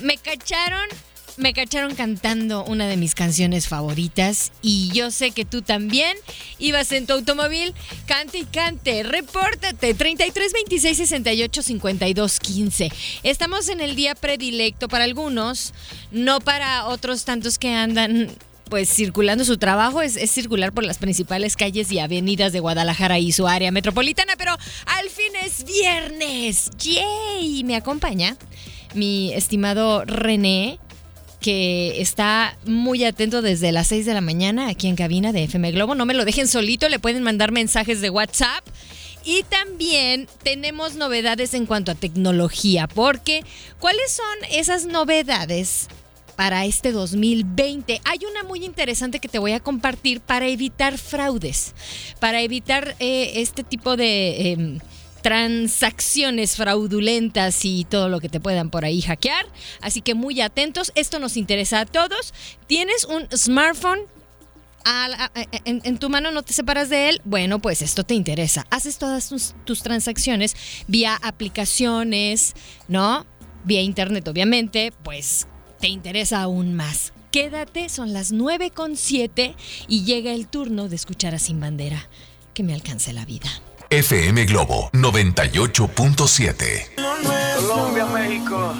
Me cacharon, me cacharon cantando una de mis canciones favoritas y yo sé que tú también ibas en tu automóvil, cante y cante, repórtate 33 26 68 52 15. Estamos en el día predilecto para algunos, no para otros tantos que andan pues circulando su trabajo es, es, circular por las principales calles y avenidas de Guadalajara y su área metropolitana, pero al fin es viernes. ¡Yay! Me acompaña mi estimado René, que está muy atento desde las 6 de la mañana aquí en cabina de FM Globo. No me lo dejen solito, le pueden mandar mensajes de WhatsApp. Y también tenemos novedades en cuanto a tecnología, porque ¿cuáles son esas novedades? para este 2020. Hay una muy interesante que te voy a compartir para evitar fraudes, para evitar eh, este tipo de... Eh, transacciones fraudulentas y todo lo que te puedan por ahí hackear. Así que muy atentos, esto nos interesa a todos. ¿Tienes un smartphone? en, en, tu mano no te separas de él, bueno, pues esto te interesa. Haces todas tus, tus transacciones vía aplicaciones, ¿no? Vía internet, obviamente, pues te interesa aún más. Quédate, son las 9 con 7 y llega el turno de escuchar a Sin Bandera. Que me alcance la vida. FM Globo 98.7. Colombia, México,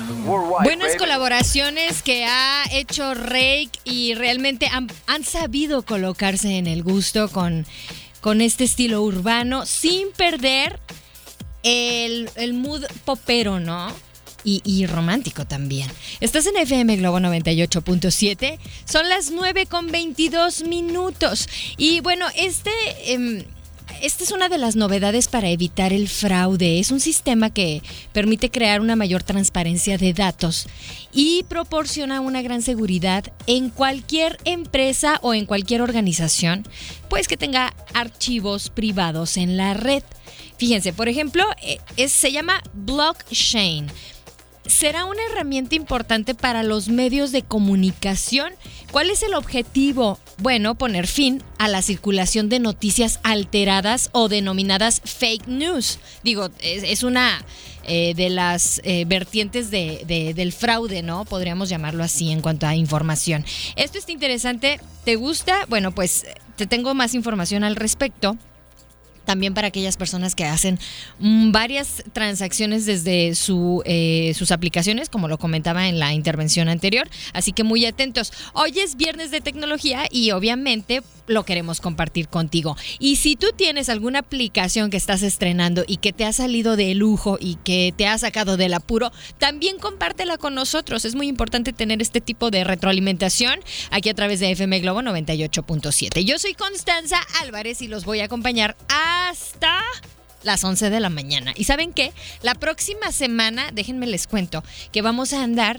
Buenas colaboraciones que ha hecho Rake y realmente han, han sabido colocarse en el gusto con, con este estilo urbano sin perder el, el mood popero, ¿no? y, romántico también. Estás en FM Globo 98.7. Son las 9 con 22 minutos. Y bueno, este... Eh, esta es una de las novedades para evitar el fraude. Es un sistema que permite crear una mayor transparencia de datos y proporciona una gran seguridad en cualquier empresa o en cualquier organización, pues que tenga archivos privados en la red. Fíjense, por ejemplo, eh, se llama blockchain será una herramienta importante para los medios de comunicación. ¿Cuál es el objetivo? Bueno, poner fin a la circulación de noticias alteradas o denominadas fake news. Digo, es, una eh, de las eh, vertientes del fraude, ¿no? Podríamos llamarlo así en cuanto a información. Esto está interesante. ¿Te gusta? Bueno, pues te tengo más información al respecto también para aquellas personas que hacen mm, varias transacciones desde eh, sus aplicaciones, como lo comentaba en la intervención anterior. Así que muy atentos. Hoy es viernes de tecnología y obviamente lo queremos compartir contigo. Y si tú tienes alguna aplicación que estás estrenando y que te ha salido de lujo y que te ha sacado del apuro, también compártela con nosotros. Es muy importante tener este tipo de retroalimentación aquí a través de FM Globo 98.7. Yo soy Constanza Álvarez y los voy a acompañar hasta las 11 de la mañana. ¿Y saben qué? La próxima semana, déjenme les cuento, que vamos a andar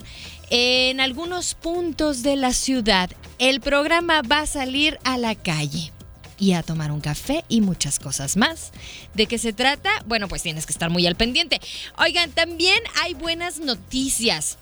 en algunos puntos de la ciudad. El programa va a salir a la calle y a tomar un café y muchas cosas más. ¿De qué se trata? Bueno, pues tienes que estar muy al pendiente. Oigan, también hay buenas noticias.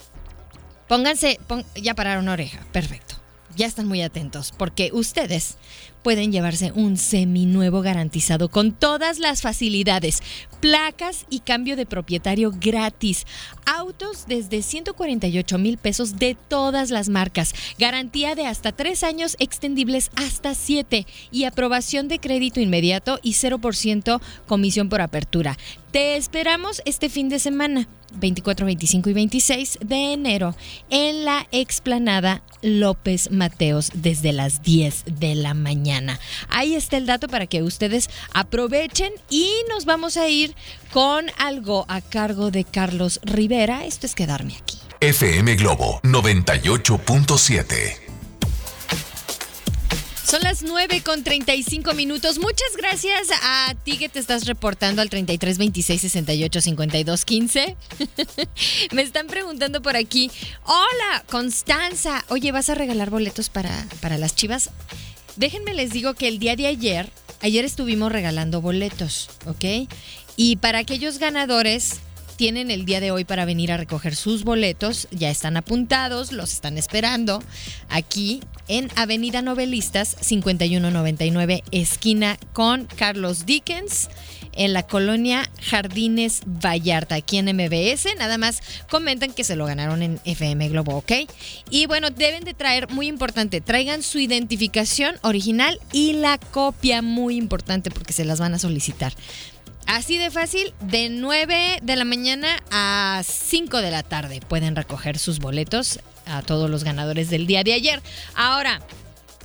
Pónganse, ya pararon oreja, perfecto. Ya están muy atentos porque ustedes pueden llevarse un seminuevo garantizado con todas las facilidades, placas y cambio de propietario gratis, autos desde 148 mil pesos de todas las marcas, garantía de hasta tres años extendibles hasta siete. Y aprobación de crédito inmediato y 0% comisión por apertura. Te esperamos este fin de semana, 24, 25 y 26 de enero, en la explanada López Mateos desde las 10 de la mañana. Ahí está el dato para que ustedes aprovechen y nos vamos a ir con algo a cargo de Carlos Rivera. Esto es quedarme aquí. FM Globo 98.7. Son las 9 con 35 minutos. Muchas gracias a ti que te estás reportando al 33 26 68 52 15. Me están preguntando por aquí. Hola, Constanza. Oye, ¿vas a regalar boletos para, para las chivas? Déjenme les digo que el día de ayer, ayer estuvimos regalando boletos, ¿ok? Y para aquellos ganadores tienen el día de hoy para venir a recoger sus boletos. Ya están apuntados, los están esperando aquí en Avenida Novelistas 5199, esquina con Carlos Dickens en la colonia Jardines Vallarta, aquí en MBS. Nada más comentan que se lo ganaron en FM Globo, ¿ok? Y bueno, deben de traer, muy importante, traigan su identificación original y la copia, muy importante, porque se las van a solicitar. Así de fácil, de 9 de la mañana a 5 de la tarde pueden recoger sus boletos a todos los ganadores del día de ayer. Ahora,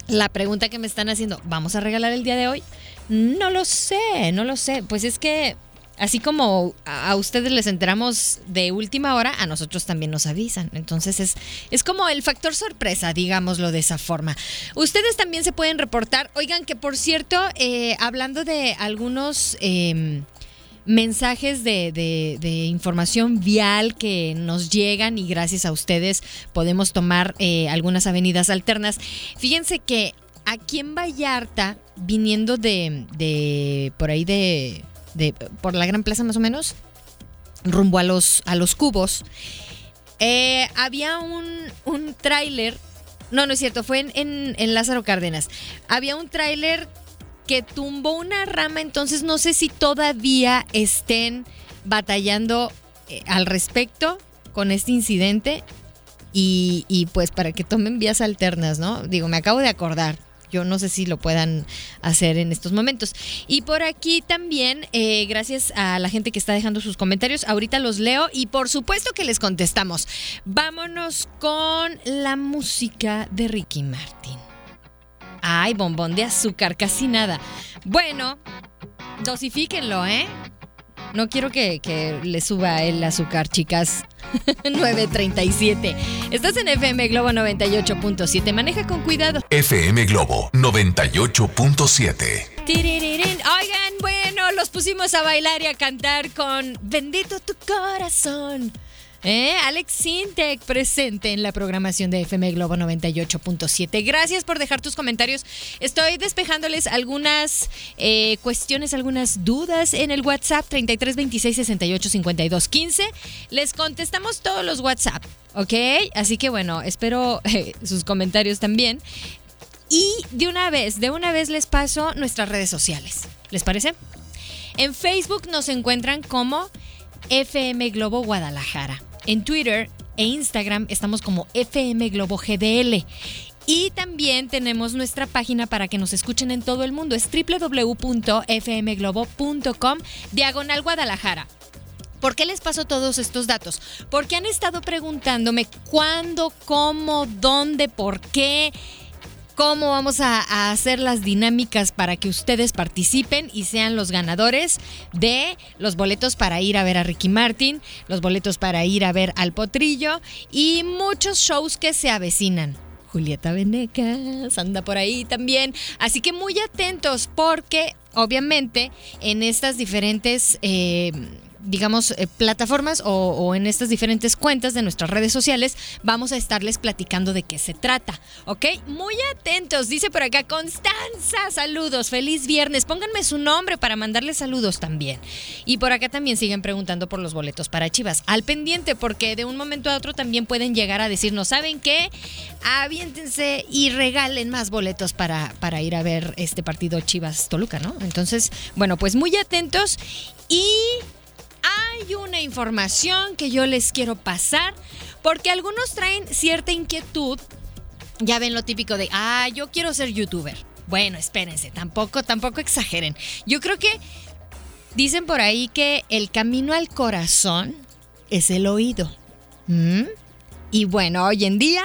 la pregunta que me están haciendo, ¿vamos a regalar el día de hoy? No lo sé, no lo sé. Pues es que así como a ustedes les enteramos de última hora, a nosotros también nos avisan. Entonces es, es como el factor sorpresa, digámoslo de esa forma. Ustedes también se pueden reportar. Oigan, que por cierto, eh, hablando de algunos... Eh, mensajes de, de, información vial que nos llegan y gracias a ustedes podemos tomar eh, algunas avenidas alternas. Fíjense que aquí en Vallarta, viniendo de, de por ahí de, de, por la Gran Plaza más o menos, rumbo a los, a los cubos, eh, había un, un tráiler, no, no es cierto, fue en, en, en Lázaro Cárdenas, había un tráiler que tumbó una rama, entonces no sé si todavía estén batallando eh, al respecto con este incidente y, y, pues para que tomen vías alternas, ¿no? Digo, me acabo de acordar. Yo no sé si lo puedan hacer en estos momentos. Y por aquí también, eh, gracias a la gente que está dejando sus comentarios, ahorita los leo y por supuesto que les contestamos. Vámonos con la música de Ricky Martin. Ay, bombón de azúcar, casi nada. Bueno, dosifíquenlo, ¿eh? No quiero que, que le suba el azúcar, chicas. 937. Estás en FM Globo 98.7. Maneja con cuidado. FM Globo 98.7. Oigan, bueno, los pusimos a bailar y a cantar con Bendito tu corazón. ¿Eh? Alex Sintec presente en la programación de FM Globo 98.7. Gracias por dejar tus comentarios. Estoy despejándoles algunas eh, cuestiones, algunas dudas en el WhatsApp 33 26 68 52 15. Les contestamos todos los WhatsApp, ¿ok? Así que bueno, espero eh, sus comentarios también. Y de una vez, de una vez les paso nuestras redes sociales. ¿Les parece? En Facebook nos encuentran como FM Globo Guadalajara. En Twitter e Instagram estamos como FM Globo GDL. Y también tenemos nuestra página para que nos escuchen en todo el mundo. Es www.fmglobo.com diagonal Guadalajara. ¿Por qué les paso todos estos datos? Porque han estado preguntándome cuándo, cómo, dónde, por qué cómo vamos a, hacer las dinámicas para que ustedes participen y sean los ganadores de los boletos para ir a ver a Ricky Martin, los boletos para ir a ver al Potrillo y muchos shows que se avecinan. Julieta Venecas anda por ahí también. Así que muy atentos porque obviamente en estas diferentes... Eh, digamos, eh, plataformas o, en estas diferentes cuentas de nuestras redes sociales, vamos a estarles platicando de qué se trata, ¿ok? Muy atentos, dice por acá Constanza, saludos, feliz viernes, pónganme su nombre para mandarles saludos también. Y por acá también siguen preguntando por los boletos para Chivas, al pendiente, porque de un momento a otro también pueden llegar a decirnos, ¿saben qué? Aviéntense y regalen más boletos para, para ir a ver este partido Chivas Toluca, ¿no? Entonces, bueno, pues muy atentos y hay una información que yo les quiero pasar porque algunos traen cierta inquietud. Ya ven lo típico de, ah, yo quiero ser youtuber. Bueno, espérense, tampoco, tampoco exageren. Yo creo que Dicen por ahí que el camino al corazón es el oído. Y bueno, hoy en día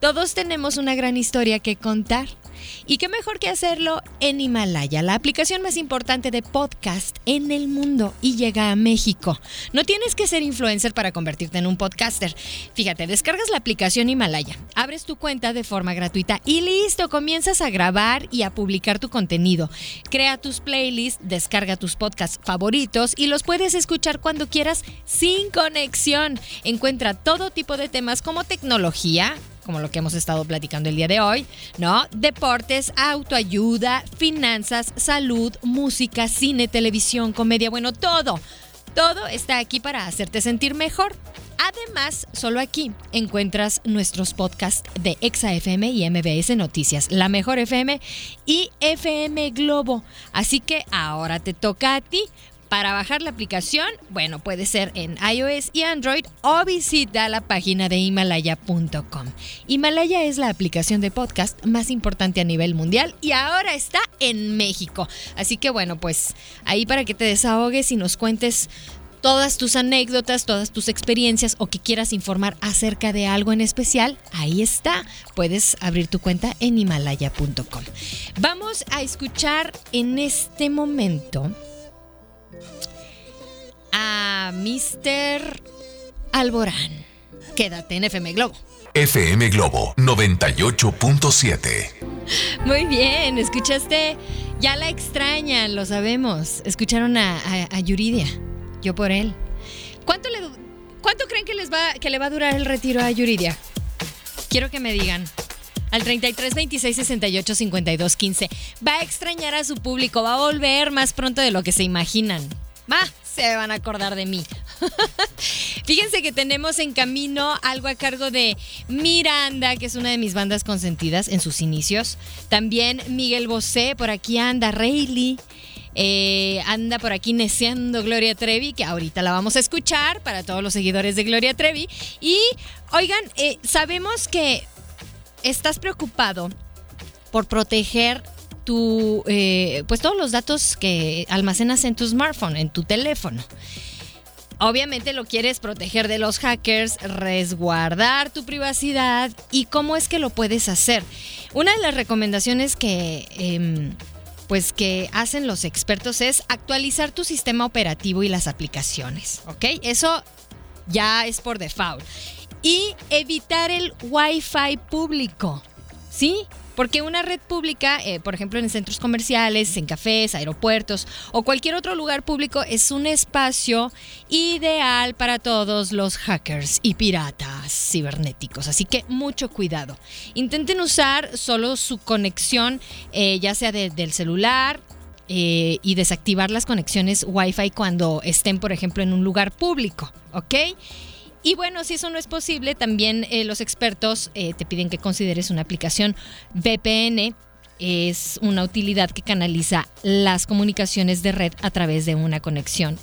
todos tenemos una gran historia que contar. Y qué mejor que hacerlo en Himalaya, la aplicación más importante de podcast en el mundo y llega a México. No tienes que ser influencer para convertirte en un podcaster. Fíjate, descargas la aplicación Himalaya, abres tu cuenta de forma gratuita y listo, comienzas a grabar y a publicar tu contenido. Crea tus playlists, descarga tus podcasts favoritos y los puedes escuchar cuando quieras sin conexión. Encuentra todo tipo de temas como tecnología, como lo que hemos estado platicando el día de hoy, ¿no? Deportes, autoayuda, finanzas, salud, música, cine, televisión, comedia, bueno, todo. Todo está aquí para hacerte sentir mejor. Además, solo aquí encuentras nuestros podcasts de ExaFM y MBS Noticias, La Mejor FM y FM Globo. Así que ahora te toca a ti. Para bajar la aplicación, bueno, puede ser en iOS y Android o visita la página de himalaya.com. Himalaya es la aplicación de podcast más importante a nivel mundial y ahora está en México. Así que bueno, pues ahí para que te desahogues y nos cuentes todas tus anécdotas, todas tus experiencias o que quieras informar acerca de algo en especial, ahí está. Puedes abrir tu cuenta en himalaya.com. Vamos a escuchar en este momento a Mr. Alborán. Quédate en FM Globo. FM Globo 98.7. Muy bien, escuchaste. Ya la extrañan, lo sabemos. Escucharon a, a- a Yuridia. Yo por él. ¿Cuánto, le, ¿Cuánto creen que, les va, que le va a durar el retiro a Yuridia? Quiero que me digan. Al 33 26 68 52 15. Va a extrañar a su público. Va a volver más pronto de lo que se imaginan. Va, se van a acordar de mí. Fíjense que tenemos en camino algo a cargo de Miranda, que es una de mis bandas consentidas en sus inicios. También Miguel Bosé, por aquí anda Rayleigh. Eh, anda por aquí neceando Gloria Trevi, que ahorita la vamos a escuchar para todos los seguidores de Gloria Trevi. Y oigan, eh, sabemos que estás preocupado por proteger tu, eh, pues todos los datos que almacenas en tu smartphone, en tu teléfono. Obviamente lo quieres proteger de los hackers, resguardar tu privacidad y cómo es que lo puedes hacer. Una de las recomendaciones que, em, pues que hacen los expertos es actualizar tu sistema operativo y las aplicaciones, ¿ok? Eso ya es por default. Y evitar el Wi-Fi público, ¿sí? Porque una red pública, eh, por ejemplo en centros comerciales, en cafés, aeropuertos o cualquier otro lugar público, es un espacio ideal para todos los hackers y piratas cibernéticos. Así que mucho cuidado. Intenten usar solo su conexión, eh, ya sea de- del celular, eh, y desactivar las conexiones Wi-Fi cuando estén, por ejemplo, en un lugar público, ¿ok? Y bueno, si eso no es posible, también eh, los expertos eh, te piden que consideres una aplicación VPN. Es una utilidad que canaliza las comunicaciones de red a través de una conexión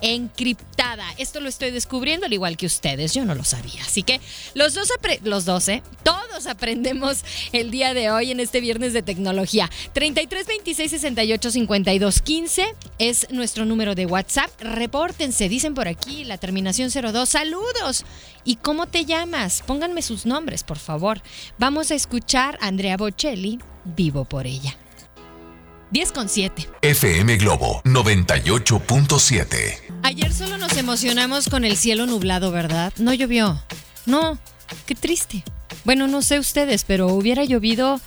encriptada. Esto lo estoy descubriendo al igual que ustedes, yo no lo sabía. Así que los dos, los ¿eh? Todos aprendemos el día de hoy en este viernes de tecnología. 33 26 68 52 15 es nuestro número de WhatsApp. Repórtense, dicen por aquí la terminación 02. Saludos. ¿Y cómo te llamas? Pónganme sus nombres, por favor. Vamos a escuchar a Andrea Bocelli, Vivo por ella. 10 con 7. FM Globo 98.7. Ayer solo nos emocionamos con el cielo nublado, ¿verdad? No llovió. No, qué triste. Bueno, no sé ustedes, pero hubiera llovido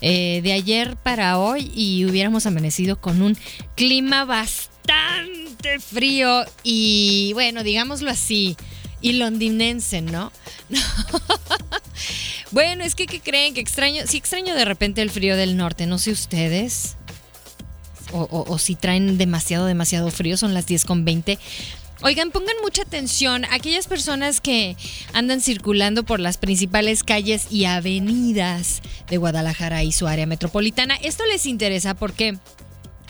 eh, de ayer para hoy y hubiéramos amanecido con un clima bastante frío y, bueno, digámoslo así, y londinense, ¿no? bueno, es que, ¿qué creen? Que extraño, sí extraño de repente el frío del norte, no sé ustedes o, o- o si traen demasiado, demasiado frío, son las 10 con 20. Oigan, pongan mucha atención. Aquellas personas que andan circulando por las principales calles y avenidas de Guadalajara y su área metropolitana, esto les interesa porque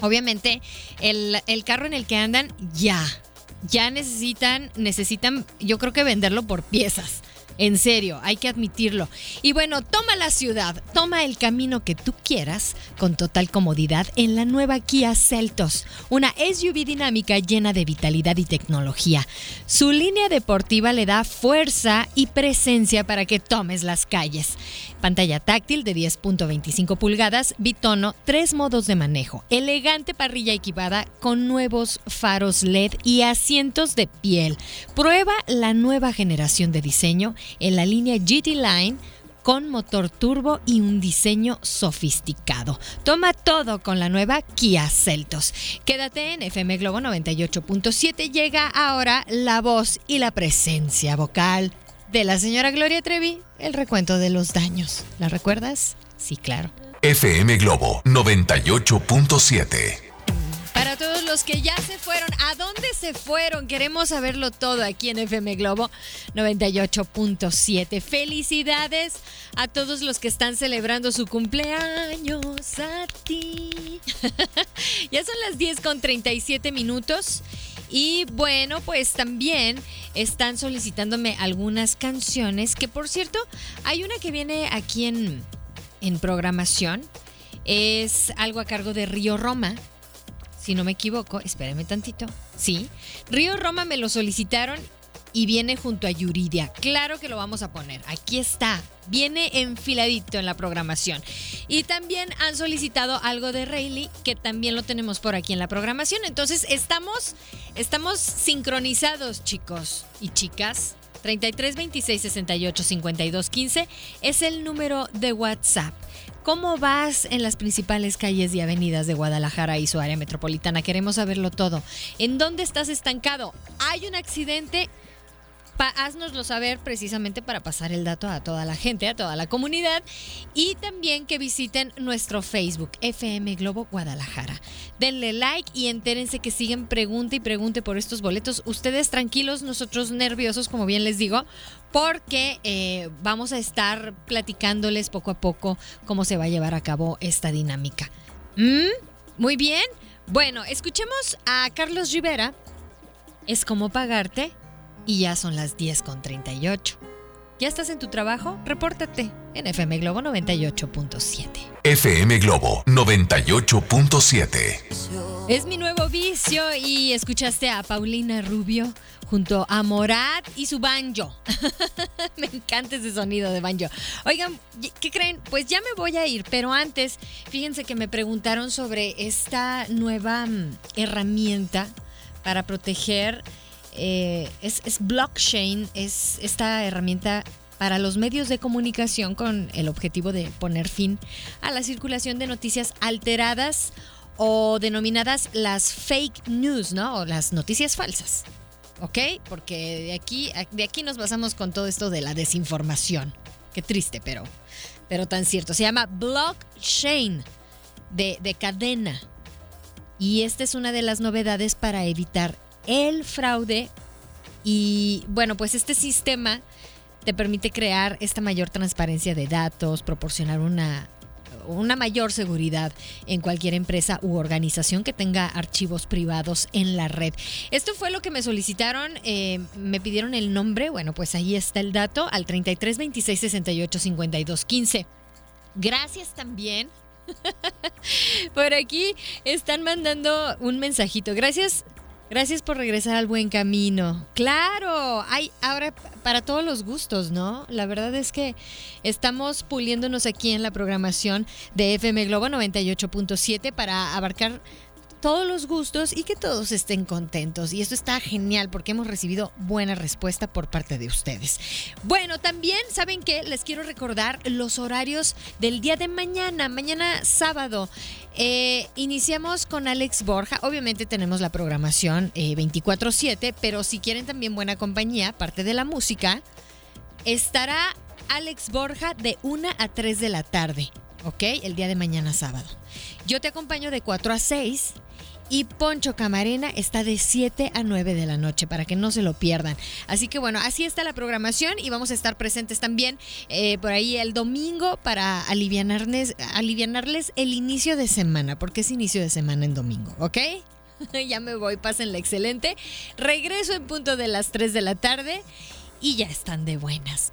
obviamente el, el carro en el que andan ya, ya necesitan, necesitan, yo creo que venderlo por piezas. En serio, hay que admitirlo. Y bueno, toma la ciudad, toma el camino que tú quieras con total comodidad en la nueva Kia Celtos, una SUV dinámica llena de vitalidad y tecnología. Su línea deportiva le da fuerza y presencia para que tomes las calles. Pantalla táctil de 10.25 pulgadas, bitono, tres modos de manejo, elegante parrilla equipada con nuevos faros LED y asientos de piel. Prueba la nueva generación de diseño en la línea GT Line con motor turbo y un diseño sofisticado. Toma todo con la nueva Kia Celtos. Quédate en FM Globo 98.7. Llega ahora la voz y la presencia vocal de la señora Gloria Trevi, el recuento de los daños. ¿La recuerdas? Sí, claro. FM Globo 98.7. Que ya se fueron, ¿a dónde se fueron? Queremos saberlo todo aquí en FM Globo 98.7. Felicidades a todos los que están celebrando su cumpleaños a ti. ya son las 10 con 37 minutos. Y bueno, pues también están solicitándome algunas canciones, que por cierto, hay una que viene aquí en, en programación. Es algo a cargo de Río Roma si no me equivoco, espérame tantito. Sí, Río Roma me lo solicitaron y viene junto a Yuridia. Claro que lo vamos a poner. Aquí está. Viene enfiladito en la programación. Y también han solicitado algo de Rayleigh, que también lo tenemos por aquí en la programación. Entonces estamos, estamos sincronizados, chicos y chicas. 33 26 68 52 15 es el número de WhatsApp. ¿Cómo vas en las principales calles y avenidas de Guadalajara y su área metropolitana? Queremos saberlo todo. ¿En dónde estás estancado? ¿Hay un accidente? Pa haznoslo saber precisamente para pasar el dato a toda la gente, a toda la comunidad y también que visiten nuestro Facebook FM Globo Guadalajara. Denle like y entérense que siguen pregunte y pregunte por estos boletos. Ustedes tranquilos, nosotros nerviosos, como bien les digo, porque eh, vamos a estar platicándoles poco a poco cómo se va a llevar a cabo esta dinámica. ¿Mm? Muy bien. Bueno, escuchemos a Carlos Rivera. Es como pagarte y ya son las 10 con 38. ¿Ya estás en tu trabajo? Repórtate en FM Globo 98.7. FM Globo 98.7. Es mi nuevo vicio y escuchaste a Paulina Rubio junto a Morat y su banjo. me encanta ese sonido de banjo. Oigan, ¿qué creen? Pues ya me voy a ir, pero antes, fíjense que me preguntaron sobre esta nueva mm, herramienta para proteger eh, es, blockchain, es esta herramienta para los medios de comunicación con el objetivo de poner fin a la circulación de noticias alteradas o denominadas las fake news, ¿no? O las noticias falsas. ¿Ok? Porque de aquí, de aquí nos basamos con todo esto de la desinformación. Qué triste, pero, pero tan cierto. Se llama blockchain de, de cadena. Y esta es una de las novedades para evitar el fraude y bueno, pues este sistema te permite crear esta mayor transparencia de datos, proporcionar una, una mayor seguridad en cualquier empresa u organización que tenga archivos privados en la red. Esto fue lo que me solicitaron, eh, me pidieron el nombre, bueno, pues ahí está el dato al 33 26 68 52 15. Gracias también. Por aquí están mandando un mensajito. Gracias Gracias por regresar al buen camino. Claro, hay ahora para todos los gustos, ¿no? La verdad es que estamos puliéndonos aquí en la programación de FM Globo 98.7 para abarcar todos los gustos y que todos estén contentos. Y esto está genial porque hemos recibido buena respuesta por parte de ustedes. Bueno, también saben que les quiero recordar los horarios del día de mañana, mañana sábado. Eh, iniciamos con Alex Borja. Obviamente tenemos la programación 24/7, eh, pero si quieren también buena compañía, parte de la música, estará Alex Borja de 1 a 3 de la tarde. ¿Ok? El día de mañana sábado. Yo te acompaño de 4 a 6 y Poncho Camarena está de 7 a 9 de la noche para que no se lo pierdan. Así que bueno, así está la programación y vamos a estar presentes también eh, por ahí el domingo para alivianarles, el inicio de semana, porque es inicio de semana en domingo, ¿ok? ya me voy, pásenla excelente. Regreso en punto de las 3 de la tarde y ya están de buenas.